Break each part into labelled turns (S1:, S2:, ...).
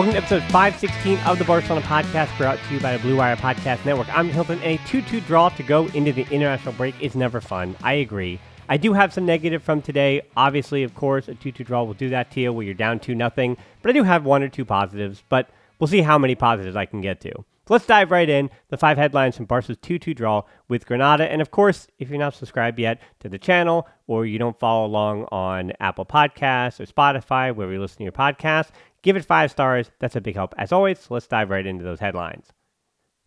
S1: Welcome to episode 516 of the Barcelona Podcast, brought to you by the Blue Wire Podcast Network. I'm Hilton. A 2 2 draw to go into the international break is never fun. I agree. I do have some negative from today. Obviously, of course, a 2 2 draw will do that to you where you're down 2 nothing. But I do have one or two positives, but we'll see how many positives I can get to. So let's dive right in. The five headlines from Barca's 2 2 draw with Granada. And of course, if you're not subscribed yet to the channel or you don't follow along on Apple Podcasts or Spotify, where you listen to your podcast, Give it five stars. That's a big help. As always, so let's dive right into those headlines.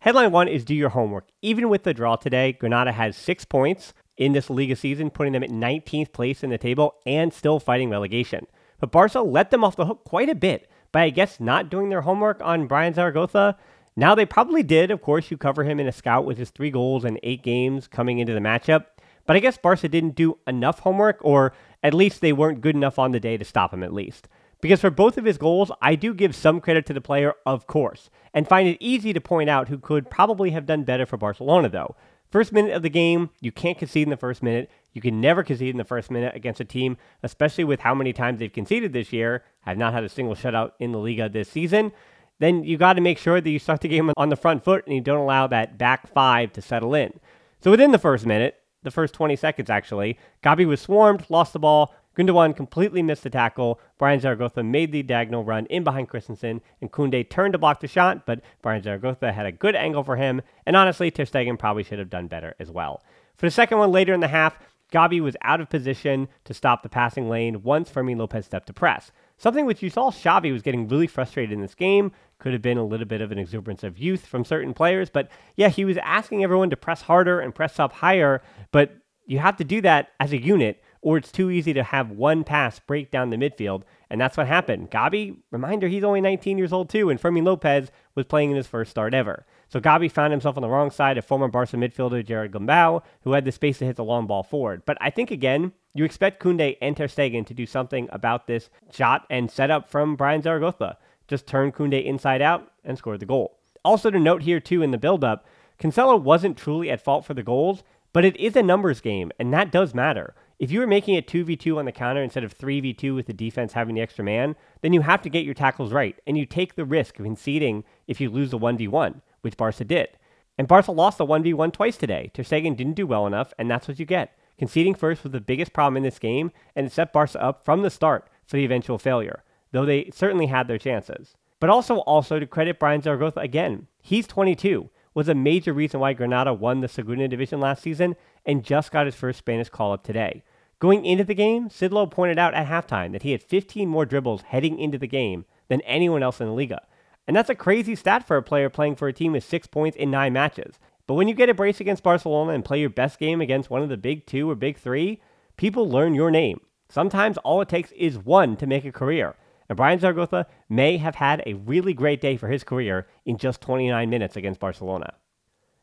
S1: Headline one is do your homework. Even with the draw today, Granada has six points in this Liga season, putting them at 19th place in the table and still fighting relegation. But Barca let them off the hook quite a bit by, I guess, not doing their homework on Brian Zaragoza. Now, they probably did. Of course, you cover him in a scout with his three goals and eight games coming into the matchup. But I guess Barca didn't do enough homework, or at least they weren't good enough on the day to stop him, at least. Because for both of his goals, I do give some credit to the player, of course, and find it easy to point out who could probably have done better for Barcelona, though. First minute of the game, you can't concede in the first minute. You can never concede in the first minute against a team, especially with how many times they've conceded this year, have not had a single shutout in the Liga this season. Then you got to make sure that you start the game on the front foot and you don't allow that back five to settle in. So within the first minute, the first 20 seconds actually, Gabi was swarmed, lost the ball, Gundogan completely missed the tackle. Brian Zaragoza made the diagonal run in behind Christensen, and Kunde turned to block the shot, but Brian Zaragoza had a good angle for him, and honestly, Ter probably should have done better as well. For the second one later in the half, Gabi was out of position to stop the passing lane once Fermin Lopez stepped to press. Something which you saw Xavi was getting really frustrated in this game. Could have been a little bit of an exuberance of youth from certain players, but yeah, he was asking everyone to press harder and press up higher, but you have to do that as a unit or it's too easy to have one pass break down the midfield. And that's what happened. Gabi, reminder, he's only 19 years old too, and Fermin Lopez was playing in his first start ever. So Gabi found himself on the wrong side of former Barca midfielder Gerard Gumbau, who had the space to hit the long ball forward. But I think, again, you expect Kunde and Ter Stegen to do something about this shot and setup from Brian Zaragoza. Just turn Kunde inside out and score the goal. Also to note here, too, in the build-up, Cancelo wasn't truly at fault for the goals, but it is a numbers game, and that does matter. If you were making it 2v2 on the counter instead of 3v2 with the defense having the extra man, then you have to get your tackles right, and you take the risk of conceding if you lose the 1v1, which Barca did. And Barca lost the 1v1 twice today. Ter Stegen didn't do well enough, and that's what you get. Conceding first was the biggest problem in this game, and it set Barca up from the start for the eventual failure, though they certainly had their chances. But also, also to credit Brian Zaragoza again, he's 22, was a major reason why Granada won the Segunda Division last season and just got his first Spanish call up today. Going into the game, Sid Lowe pointed out at halftime that he had 15 more dribbles heading into the game than anyone else in the Liga. And that's a crazy stat for a player playing for a team with six points in nine matches. But when you get a brace against Barcelona and play your best game against one of the big two or big three, people learn your name. Sometimes all it takes is one to make a career. Brian Zaragoza may have had a really great day for his career in just 29 minutes against Barcelona.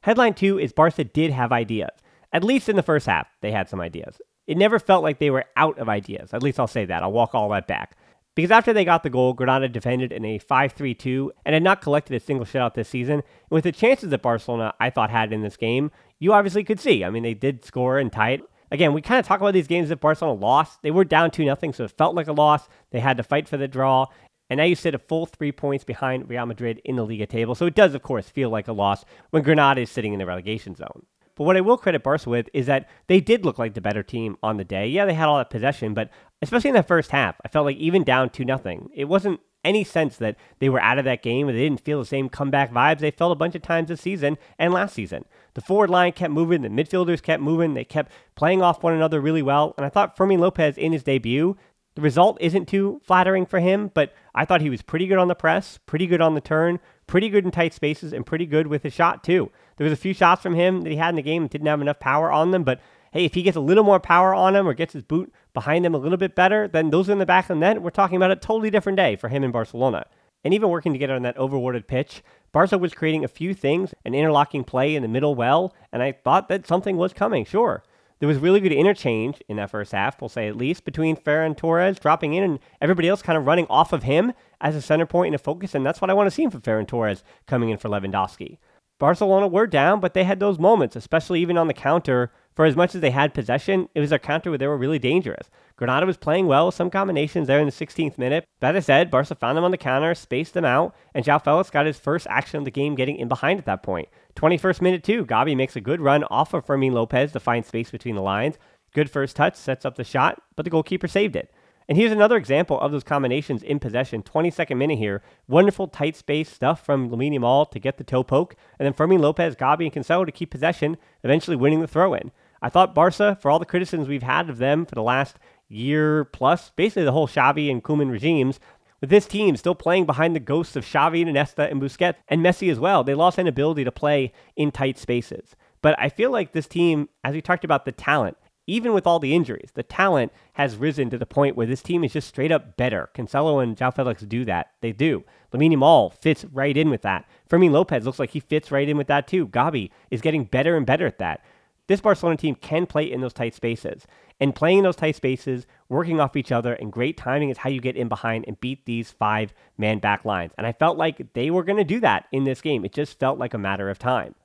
S1: Headline two is Barca did have ideas. At least in the first half, they had some ideas. It never felt like they were out of ideas. At least I'll say that. I'll walk all that back. Because after they got the goal, Granada defended in a 5 3 2 and had not collected a single shutout this season. And with the chances that Barcelona, I thought, had in this game, you obviously could see. I mean, they did score and tie it. Again, we kind of talk about these games that Barcelona lost. They were down 2 0, so it felt like a loss. They had to fight for the draw. And now you sit a full three points behind Real Madrid in the Liga table. So it does, of course, feel like a loss when Granada is sitting in the relegation zone. But what I will credit Barca with is that they did look like the better team on the day. Yeah, they had all that possession, but especially in the first half, I felt like even down 2 nothing, it wasn't any sense that they were out of that game and they didn't feel the same comeback vibes they felt a bunch of times this season and last season. The forward line kept moving, the midfielders kept moving, they kept playing off one another really well. And I thought Fermin Lopez in his debut, the result isn't too flattering for him, but I thought he was pretty good on the press, pretty good on the turn, pretty good in tight spaces, and pretty good with his shot too. There was a few shots from him that he had in the game that didn't have enough power on them, but hey, if he gets a little more power on him or gets his boot behind him a little bit better, then those in the back of the net. We're talking about a totally different day for him in Barcelona. And even working together on that overworded pitch, Barca was creating a few things, an interlocking play in the middle well, and I thought that something was coming, sure. There was really good interchange in that first half, we'll say at least, between Ferran Torres dropping in and everybody else kind of running off of him as a center point and a focus, and that's what I want to see from Ferran Torres coming in for Lewandowski. Barcelona were down, but they had those moments, especially even on the counter. For as much as they had possession, it was a counter where they were really dangerous. Granada was playing well, some combinations there in the 16th minute. That said, Barca found them on the counter, spaced them out, and João Felix got his first action of the game getting in behind at that point. 21st minute too, Gabi makes a good run off of Fermin Lopez to find space between the lines. Good first touch, sets up the shot, but the goalkeeper saved it. And here's another example of those combinations in possession. 22nd minute here. Wonderful tight space stuff from Lamine Yamal to get the toe poke. And then Fermin Lopez, Gabi, and Cancelo to keep possession, eventually winning the throw in. I thought Barca, for all the criticisms we've had of them for the last year plus, basically the whole Xavi and Koeman regimes, with this team still playing behind the ghosts of Xavi and Iniesta and Busquets and Messi as well, they lost an ability to play in tight spaces. But I feel like this team, as we talked about the talent, even with all the injuries, the talent has risen to the point where this team is just straight up better. Cancelo and João Felix do that. They do. Lamine Yamal fits right in with that. Fermin Lopez looks like he fits right in with that too. Gabi is getting better and better at that. This Barcelona team can play in those tight spaces. And playing in those tight spaces, working off each other, and great timing is how you get in behind and beat these five man back lines. And I felt like they were going to do that in this game. It just felt like a matter of time.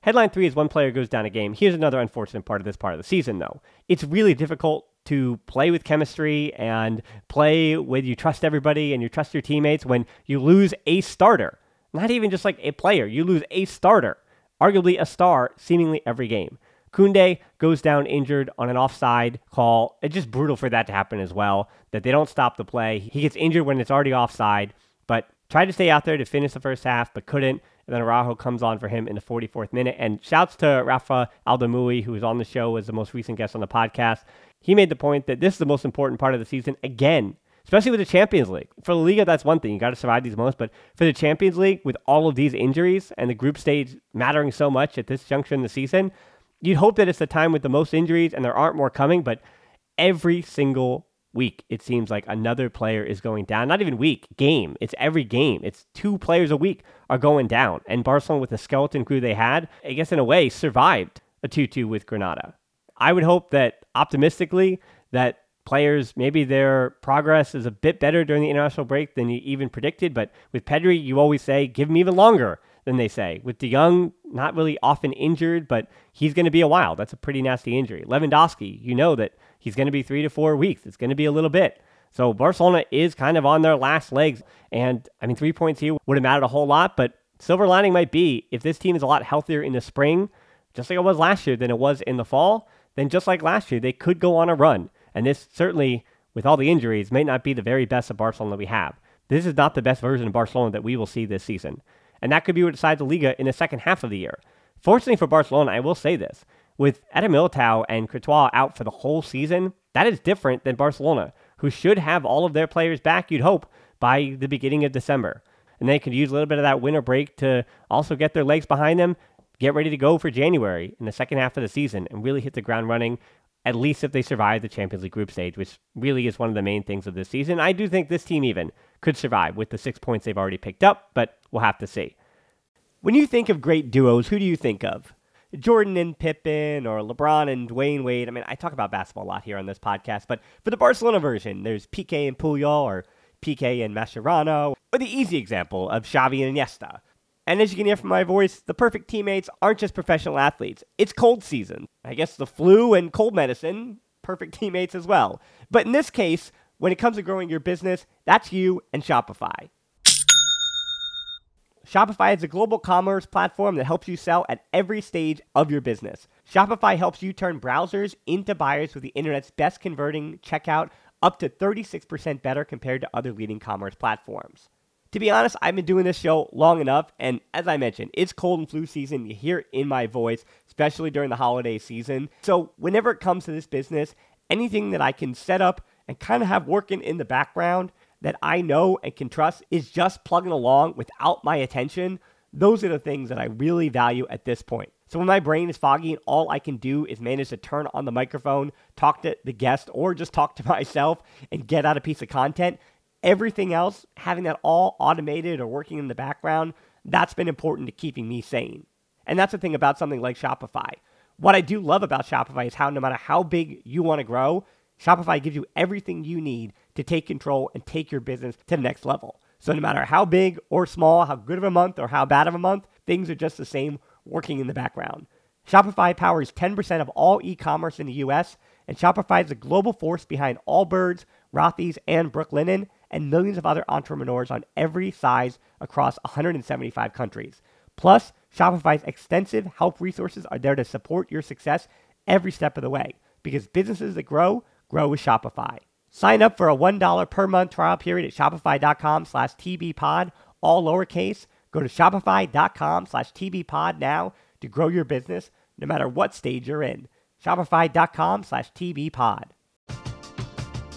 S1: Headline three is one player goes down a game. Here's another unfortunate part of this part of the season, though. It's really difficult to play with chemistry and play with you trust everybody and you trust your teammates when you lose a starter. Not even just like a player, you lose a starter, arguably a star, seemingly every game. Koundé goes down injured on an offside call. It's just brutal for that to happen as well, that they don't stop the play. He gets injured when it's already offside, but tried to stay out there to finish the first half, but couldn't. And then Araujo comes on for him in the 44th minute. And shouts to Rafa Aldamui, who was on the show as the most recent guest on the podcast. He made the point that this is the most important part of the season again, especially with the Champions League. For the Liga, that's one thing. You got to survive these moments. But for the Champions League, with all of these injuries and the group stage mattering so much at this juncture in the season, you'd hope that it's the time with the most injuries and there aren't more coming. But every single week, it seems like another player is going down. Not even week, game. It's every game. It's two players a week are going down. And Barcelona, with the skeleton crew they had, I guess in a way, survived a 2 2 with Granada. I would hope that optimistically that players, maybe their progress is a bit better during the international break than you even predicted. But with Pedri, you always say, give him even longer than they say. With De Jong, not really often injured, but he's going to be a while. That's a pretty nasty injury. Lewandowski, you know that he's going to be three to four weeks. It's going to be a little bit. So Barcelona is kind of on their last legs. And I mean, three points here would have mattered a whole lot, but silver lining might be if this team is a lot healthier in the spring, just like it was last year, than it was in the fall, then just like last year, they could go on a run. And this certainly with all the injuries, may not be the very best of Barcelona we have. This is not the best version of Barcelona that we will see this season. And that could be what decides the Liga in the second half of the year. Fortunately for Barcelona, I will say this. With Eder Militao and Courtois out for the whole season, that is different than Barcelona, who should have all of their players back, you'd hope, by the beginning of December. And they could use a little bit of that winter break to also get their legs behind them, get ready to go for January in the second half of the season, and really hit the ground running, at least if they survive the Champions League group stage, which really is one of the main things of this season. I do think this team even could survive with the six points they've already picked up, but we'll have to see. When you think of great duos, who do you think of? Jordan and Pippen or LeBron and Dwyane Wade. I mean, I talk about basketball a lot here on this podcast, but for the Barcelona version, there's Piqué and Puyol or Piqué and Mascherano, or the easy example of Xavi and Iniesta. And as you can hear from my voice, the perfect teammates aren't just professional athletes. It's cold season. I guess the flu and cold medicine, perfect teammates as well. But in this case, when it comes to growing your business, that's you and Shopify. Shopify is a global commerce platform that helps you sell at every stage of your business. Shopify helps you turn browsers into buyers with the internet's best converting checkout up to 36% better compared to other leading commerce platforms. To be honest, I've been doing this show long enough, and as I mentioned, it's cold and flu season. You hear it in my voice, especially during the holiday season. So, whenever it comes to this business, anything that I can set up and kind of have working in the background that I know and can trust is just plugging along without my attention, those are the things that I really value at this point. So when my brain is foggy and all I can do is manage to turn on the microphone, talk to the guest, or just talk to myself and get out a piece of content, everything else, having that all automated or working in the background, that's been important to keeping me sane. And that's the thing about something like Shopify. What I do love about Shopify is how no matter how big you want to grow, Shopify gives you everything you need to take control and take your business to the next level. So no matter how big or small, how good of a month or how bad of a month, things are just the same working in the background. Shopify powers 10% of all e-commerce in the US, and Shopify is the global force behind Allbirds, Rothy's, and Brooklinen, and millions of other entrepreneurs on every size across 175 countries. Plus, Shopify's extensive help resources are there to support your success every step of the way because businesses that grow grow with Shopify. Sign up for a $1 per month trial period at shopify.com slash tbpod, all lowercase. Go to shopify.com slash tbpod now to grow your business no matter what stage you're in. Shopify.com slash tbpod.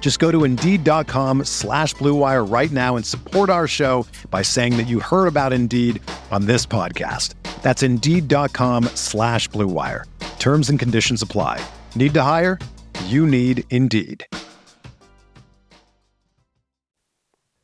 S2: Just go to Indeed.com slash BlueWire right now and support our show by saying that you heard about Indeed on this podcast. That's Indeed.com slash BlueWire. Terms and conditions apply. Need to hire? You need Indeed.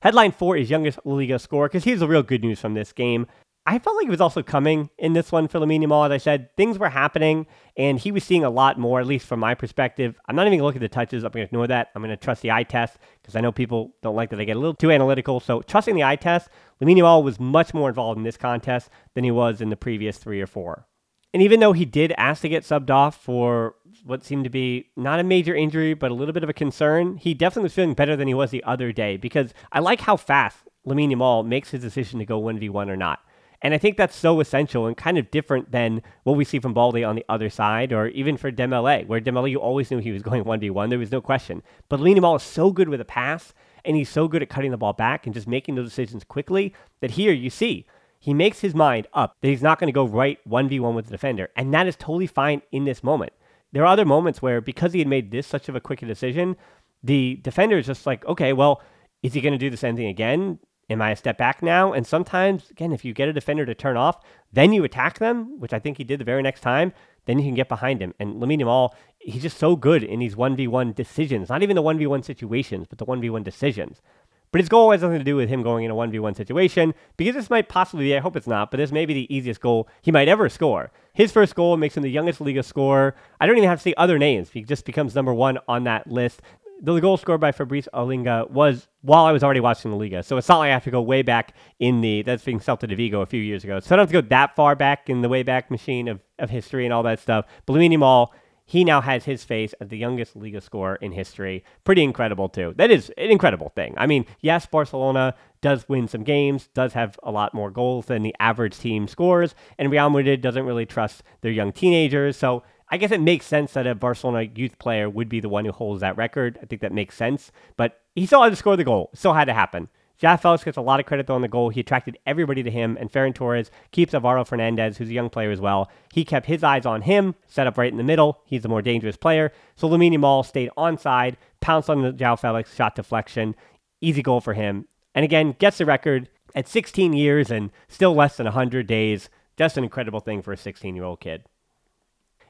S1: Headline four is youngest Liga score because here's the real good news from this game. I felt like it was also coming in this one for Yamal. As I said, things were happening, and he was seeing a lot more, at least from my perspective. I'm not even going to look at the touches. I'm going to ignore that. I'm going to trust the eye test because I know people don't like that they get a little too analytical. So trusting the eye test, Lamine Yamal was much more involved in this contest than he was in the previous three or four. And even though he did ask to get subbed off for what seemed to be not a major injury, but a little bit of a concern, he definitely was feeling better than he was the other day because I like how fast Lamine Yamal makes his decision to go 1v1 or not. And I think that's so essential and kind of different than what we see from Balde on the other side, or even for Dembele, where Dembele, you always knew he was going 1v1. There was no question. But Lamine Yamal is so good with a pass, and he's so good at cutting the ball back and just making those decisions quickly that here you see he makes his mind up that he's not going to go right 1v1 with the defender. And that is totally fine in this moment. There are other moments where, because he had made this such of a quick decision, the defender is just like, okay, well, is he going to do the same thing again? Am I a step back now? And sometimes, again, if you get a defender to turn off, then you attack them, which I think he did the very next time, then you can get behind him. And Lamine Yamal, he's just so good in these 1v1 decisions, not even the 1v1 situations, but the 1v1 decisions. But his goal has nothing to do with him going in a 1v1 situation because this might possibly be, I hope it's not, but this may be the easiest goal he might ever score. His first goal makes him the youngest Liga scorer. I don't even have to say other names. He just becomes number one on that list. The goal scored by Fabrice Olinga was while I was already watching the Liga. So it's not like I have to go way back in the, that's being Celta de Vigo a few years ago. So I don't have to go that far back in the way back machine of, of history and all that stuff. Lamine Yamal he now has his face as the youngest Liga scorer in history. Pretty incredible, too. That is an incredible thing. I mean, yes, Barcelona does win some games, does have a lot more goals than the average team scores, and Real Madrid doesn't really trust their young teenagers. So I guess it makes sense that a Barcelona youth player would be the one who holds that record. I think that makes sense. But he still had to score the goal. It still had to happen. João Felix gets a lot of credit though on the goal. He attracted everybody to him, and Ferran Torres keeps Alvaro Fernandez, who's a young player as well. He kept his eyes on him, set up right in the middle. He's the more dangerous player. So Lamine Yamal stayed onside, pounced on the João Felix shot deflection. Easy goal for him. And again, gets the record at 16 years and still less than 100 days. Just an incredible thing for a 16 year old kid.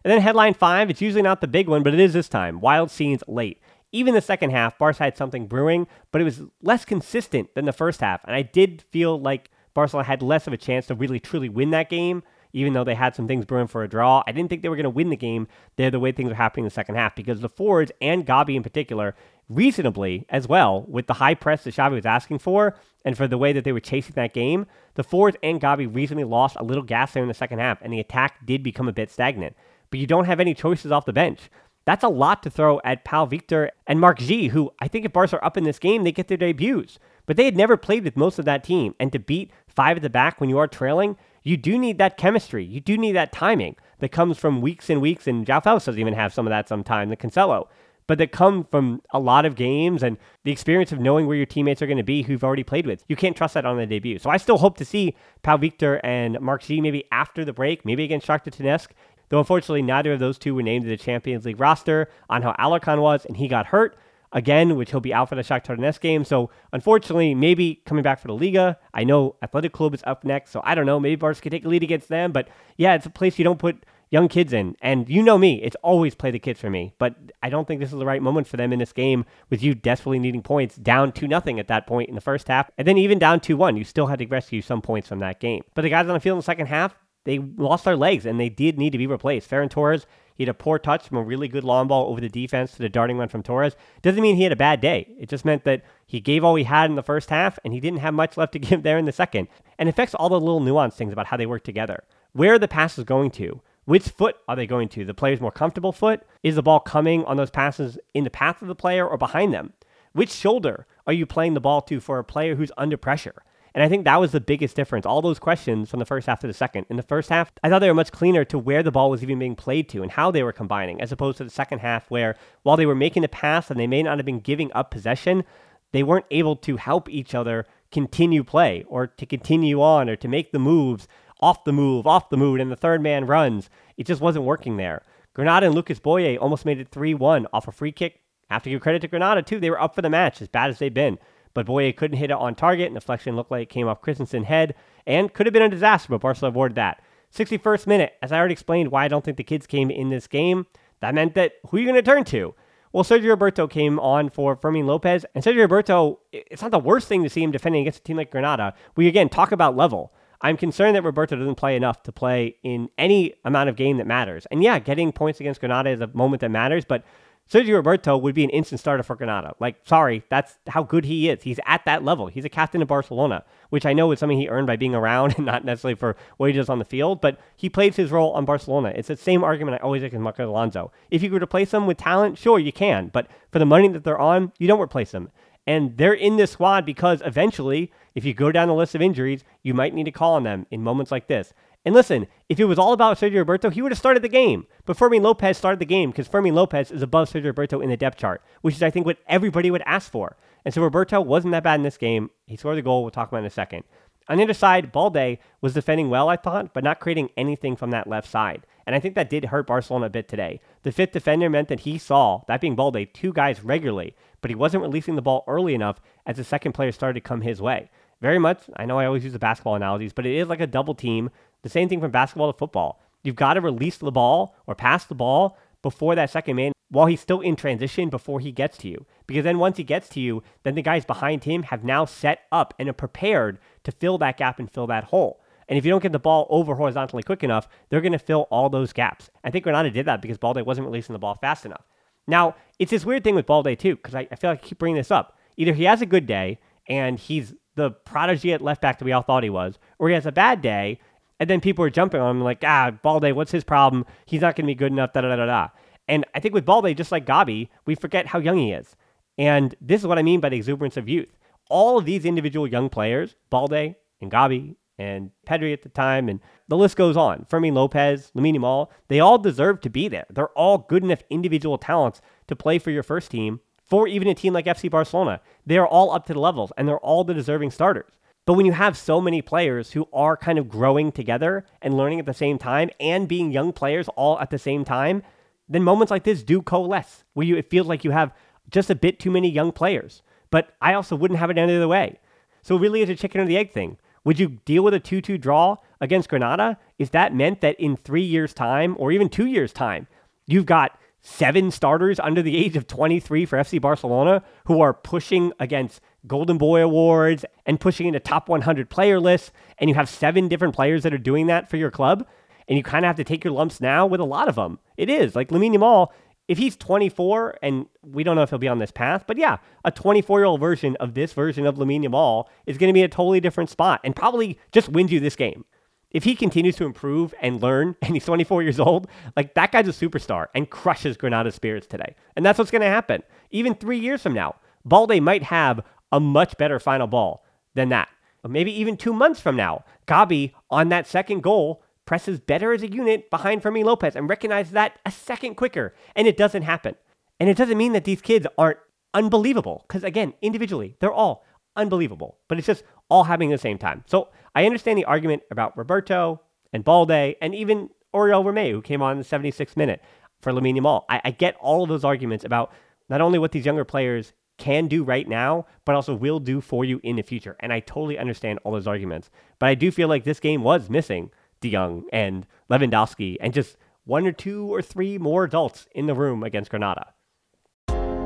S1: And then headline five, it's usually not the big one, but it is this time. Wild scenes late. Even the second half, Barca had something brewing, but it was less consistent than the first half. And I did feel like Barcelona had less of a chance to really truly win that game, even though they had some things brewing for a draw. I didn't think they were going to win the game there the way things were happening in the second half because the forwards and Gabi in particular, reasonably as well, with the high press that Xavi was asking for and for the way that they were chasing that game, the forwards and Gabi reasonably lost a little gas there in the second half, and the attack did become a bit stagnant. But you don't have any choices off the bench. That's a lot to throw at Pau Victor and Marc Guiu, who I think if Barca are up in this game, they get their debuts. But they had never played with most of that team. And to beat five at the back when you are trailing, you do need that chemistry. You do need that timing that comes from weeks and weeks. And João Felix doesn't even have some of that sometime, the Cancelo. But that come from a lot of games and the experience of knowing where your teammates are going to be who you've already played with. You can't trust that on the debut. So I still hope to see Pau Victor and Marc Guiu maybe after the break, maybe against Shakhtar Donetsk, though unfortunately neither of those two were named to the Champions League roster Ángel Alarcón was, and he got hurt again, which he'll be out for the Shakhtar Donetsk game. So unfortunately, maybe coming back for the Liga. I know Athletic Club is up next, so I don't know. Maybe Barca could take a lead against them, but yeah, it's a place you don't put young kids in. And you know me, it's always play the kids for me. But I don't think this is the right moment for them in this game with you desperately needing points down 2 nothing at that point in the first half. And then even down 2 1, you still had to rescue some points from that game. But the guys on the field in the second half, they lost their legs and they did need to be replaced. Ferran Torres, he had a poor touch from a really good long ball over the defense to the darting one from Torres. Doesn't mean he had a bad day. It just meant that he gave all he had in the first half and he didn't have much left to give there in the second. And it affects all the little nuance things about how they work together. Where are the passes going to? Which foot are they going to? The player's more comfortable foot? Is the ball coming on those passes in the path of the player or behind them? Which shoulder are you playing the ball to for a player who's under pressure? And I think that was the biggest difference. All those questions from the first half to the second. In the first half, I thought they were much cleaner to where the ball was even being played to and how they were combining, as opposed to the second half, where while they were making the pass and they may not have been giving up possession, they weren't able to help each other continue play or to continue on or to make the moves off the move, off the move, and the third man runs. It just wasn't working there. Granada and Lucas Boye almost made it 3 1 off a free kick. Have to give credit to Granada, too. They were up for the match, as bad as they've been but Boye couldn't hit it on target, and the deflection looked like it came off Christensen's head, and could have been a disaster, but Barcelona avoided that. 61st minute, as I already explained why I don't think the kids came in this game, that meant that who are you going to turn to? Well, Sergio Roberto came on for Fermin Lopez, and Sergio Roberto, it's not the worst thing to see him defending against a team like Granada. We again talk about level. I'm concerned that Roberto doesn't play enough to play in any amount of game that matters. And yeah, getting points against Granada is a moment that matters, but Sergio Roberto would be an instant starter for Granada. Like, sorry, that's how good he is. He's at that level. He's a captain of Barcelona, which I know is something he earned by being around and not necessarily for what he does on the field, but he plays his role on Barcelona. It's the same argument I always make with Marcos Alonso. If you could replace them with talent, sure, you can, but for the money that they're on, you don't replace them. And they're in this squad because eventually, if you go down the list of injuries, you might need to call on them in moments like this. And listen, if it was all about Sergio Roberto, he would have started the game. But Fermin Lopez started the game because Fermin Lopez is above Sergio Roberto in the depth chart, which is, I think, what everybody would ask for. And so Roberto wasn't that bad in this game. He scored the goal. We'll talk about in a second. On the other side, Balde was defending well, I thought, but not creating anything from that left side. And I think that did hurt Barcelona a bit today. The fifth defender meant that he saw, that being Balde, two guys regularly, but he wasn't releasing the ball early enough as the second player started to come his way. very much. I know I always use the basketball analogies, but it is like a double team. The same thing from basketball to football. You've got to release the ball or pass the ball before that second man while he's still in transition before he gets to you. Because then once he gets to you, then the guys behind him have now set up and are prepared to fill that gap and fill that hole. And if you don't get the ball over horizontally quick enough, they're going to fill all those gaps. I think Granada did that because Balde wasn't releasing the ball fast enough. Now, it's this weird thing with Balde too, because I, I feel like I keep bringing this up. Either he has a good day and he's the prodigy at left back that we all thought he was, or he has a bad day and then people are jumping on him like, ah, Balde, what's his problem? He's not going to be good enough, da da da da. And I think with Balde, just like Gabi, we forget how young he is. And this is what I mean by the exuberance of youth. All of these individual young players, Balde and Gabi and Pedri at the time, and the list goes on. Fermin Lopez, Lamine Yamal, they all deserve to be there. They're all good enough individual talents to play for your first team, for even a team like FC Barcelona. They are all up to the levels, and they're all the deserving starters. But when you have so many players who are kind of growing together and learning at the same time and being young players all at the same time, then moments like this do coalesce where you it feels like you have just a bit too many young players. But I also wouldn't have it any other way. So really it's a chicken or the egg thing. Would you deal with a 2-2 draw against Granada if that meant that in 3 years time or even 2 years time you've got seven starters under the age of 23 for FC Barcelona who are pushing against Golden Boy awards and pushing into top 100 player lists, and you have seven different players that are doing that for your club, and you kind of have to take your lumps now with a lot of them. It is like Lamine Yamal. If he's 24, and we don't know if he'll be on this path, but yeah, a 24 year old version of this version of Lamine Yamal is going to be a totally different spot and probably just wins you this game. If he continues to improve and learn, and he's 24 years old, like that guy's a superstar and crushes Granada's spirits today. And that's what's going to happen. Even three years from now, Balde might have a much better final ball than that. Or maybe even two months from now, Gabi on that second goal presses better as a unit behind Fermin Lopez and recognizes that a second quicker, and it doesn't happen. And it doesn't mean that these kids aren't unbelievable, because again, individually, they're all unbelievable, but it's just all happening at the same time. So I understand the argument about Roberto and Balde and even Oriol Romeu, who came on in the 76th minute for Lamine Yamal. I, I get all of those arguments about not only what these younger players can do right now, but also will do for you in the future. And I totally understand all those arguments. But I do feel like this game was missing De Jong and Lewandowski and just one or two or three more adults in the room against Granada.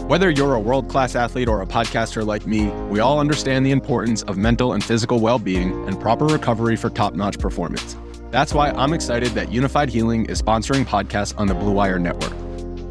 S3: Whether you're a world class athlete or a podcaster like me, we all understand the importance of mental and physical well being and proper recovery for top notch performance. That's why I'm excited that Unifyd Healing is sponsoring podcasts on the Blue Wire Network.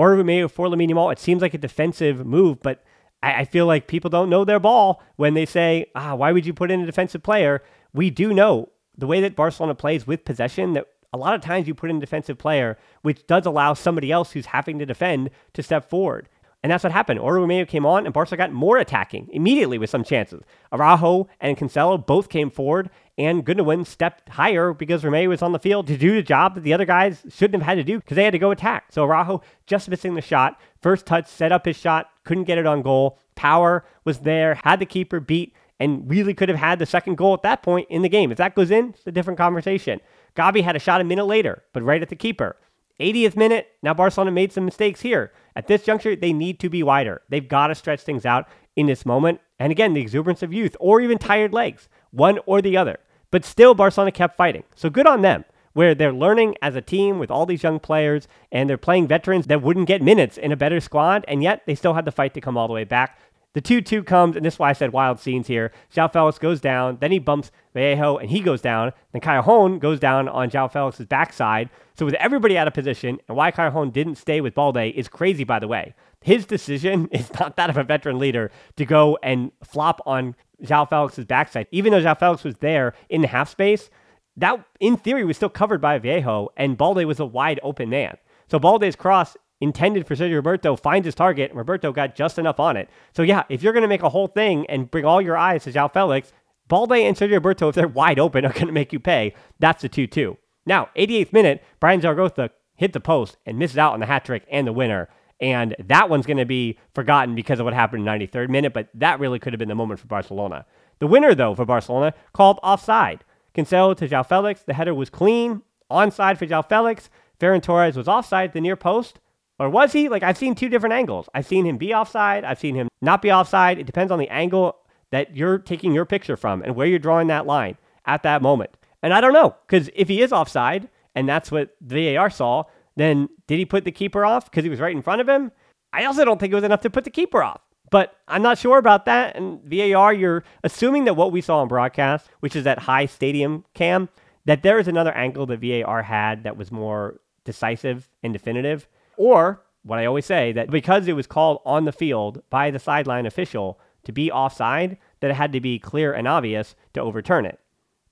S1: or Romeu for Yamal. It seems like a defensive move, but I, I, feel like people don't know their ball when they say, ah, why would you put in a defensive player? We do know the way that Barcelona plays with possession that a lot of times you put in a defensive player, which does allow somebody else who's having to defend to step forward. And that's what happened. Romeu came on, and Barca got more attacking immediately with some chances. Araujo and Cancelo both came forward, and Gundogan stepped higher because Romeu was on the field to do the job that the other guys shouldn't have had to do because they had to go attack. So Araujo just missing the shot. First touch, set up his shot, couldn't get it on goal. Power was there, had the keeper beat, and really could have had the second goal at that point in the game. If that goes in, it's a different conversation. Gabi had a shot a minute later, but right at the keeper. 80th minute, now Barcelona made some mistakes here. At this juncture, they need to be wider. They've got to stretch things out in this moment. And again, the exuberance of youth or even tired legs, one or the other. But still, Barcelona kept fighting. So good on them, where they're learning as a team with all these young players and they're playing veterans that wouldn't get minutes in a better squad. And yet they still had the fight to come all the way back. The 2 2 comes, and this is why I said wild scenes here. João Felix goes down, then he bumps Vallejo, and he goes down. Then Callejon goes down on João Felix's backside. So, with everybody out of position, and why Callejon didn't stay with Balde is crazy, by the way. His decision is not that of a veteran leader to go and flop on João Felix's backside. Even though João Felix was there in the half space, that in theory was still covered by Vallejo, and Balde was a wide open man. So, Balde's cross intended for Sergio Roberto finds his target, and Roberto got just enough on it. So yeah, if you're going to make a whole thing and bring all your eyes to João Felix, Balde and Sergio Roberto, if they're wide open, are going to make you pay. That's the 2-2. Now, 88th minute, Brian Zaragoza hit the post and misses out on the hat trick and the winner. And that one's going to be forgotten because of what happened in the 93rd minute, but that really could have been the moment for Barcelona. The winner, though, for Barcelona, called offside. Cancelo to João Felix. The header was clean. Onside for João Felix. Ferran Torres was offside at the near post. Or was he? Like, I've seen two different angles. I've seen him be offside. I've seen him not be offside. It depends on the angle that you're taking your picture from and where you're drawing that line at that moment. And I don't know, because if he is offside and that's what the VAR saw, then did he put the keeper off because he was right in front of him? I also don't think it was enough to put the keeper off. But I'm not sure about that. And VAR, you're assuming that what we saw on broadcast, which is that high stadium cam, that there is another angle that VAR had that was more decisive and definitive. Or what I always say that because it was called on the field by the sideline official to be offside, that it had to be clear and obvious to overturn it.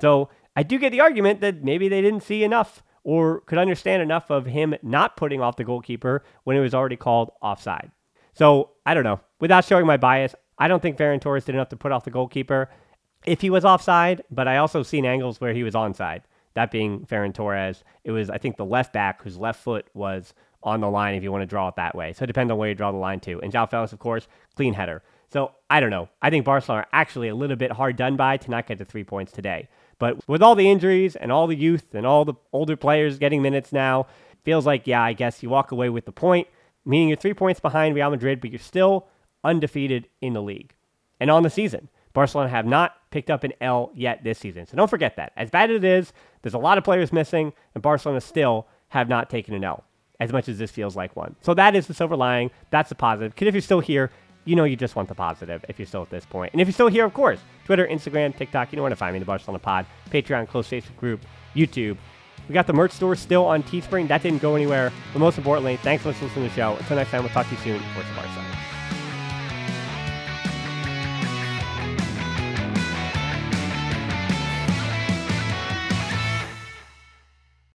S1: So I do get the argument that maybe they didn't see enough or could understand enough of him not putting off the goalkeeper when it was already called offside. So I don't know. Without showing my bias, I don't think Ferran Torres did enough to put off the goalkeeper if he was offside, but I also seen angles where he was onside. That being Ferran Torres, it was I think the left back whose left foot was on the line if you want to draw it that way. So it depends on where you draw the line to. And João Felix, of course, clean header. So I don't know. I think Barcelona are actually a little bit hard done by to not get the three points today. But with all the injuries and all the youth and all the older players getting minutes now, feels like, yeah, I guess you walk away with the point, meaning you're three points behind Real Madrid, but you're still undefeated in the league. And on the season, Barcelona have not picked up an L yet this season. So don't forget that. As bad as it is, there's a lot of players missing, and Barcelona still have not taken an L as much as this feels like one. So that is the silver lining. That's the positive. Because if you're still here, you know you just want the positive if you're still at this point. And if you're still here, of course, Twitter, Instagram, TikTok, you know where to find me, the Barcelona Pod, Patreon, close Facebook group, YouTube. We got the merch store still on Teespring. That didn't go anywhere. But most importantly, thanks for listening to the show. Until next time, we'll talk to you soon. Forza Barca.